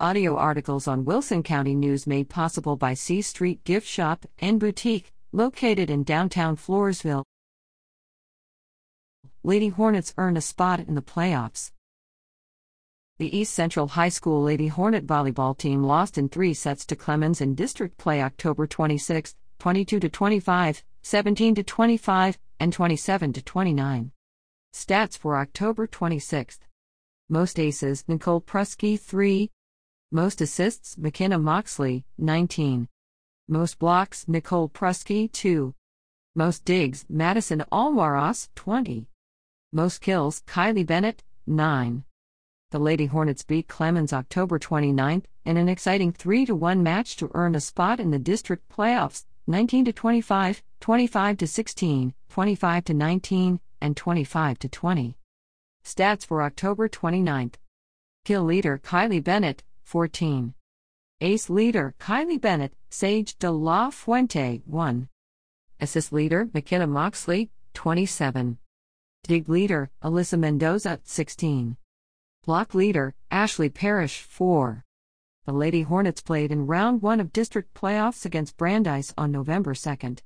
Audio articles on Wilson County News made possible by C Street Gift Shop and Boutique, located in downtown Floresville. Lady Hornets earn a spot in the playoffs. The East Central High School Lady Hornet volleyball team lost in three sets to Clemens in district play October 26, 22 25, 17 25, and 27 29. Stats for October 26. Most aces Nicole Prusky 3. Most assists McKenna Moxley 19. Most blocks Nicole Prusky 2. Most digs Madison Almaras 20. Most kills Kylie Bennett 9. The Lady Hornets beat Clemens October 29 in an exciting 3 1 match to earn a spot in the district playoffs 19 25, 25 16, 25 19, and 25 20. Stats for October 29. Kill leader Kylie Bennett 14. Ace leader Kylie Bennett, Sage de la Fuente 1. Assist leader McKenna Moxley 27. Dig leader Alyssa Mendoza 16. Block leader, Ashley Parrish, 4. The Lady Hornets played in round 1 of district playoffs against Brandeis on November 2nd.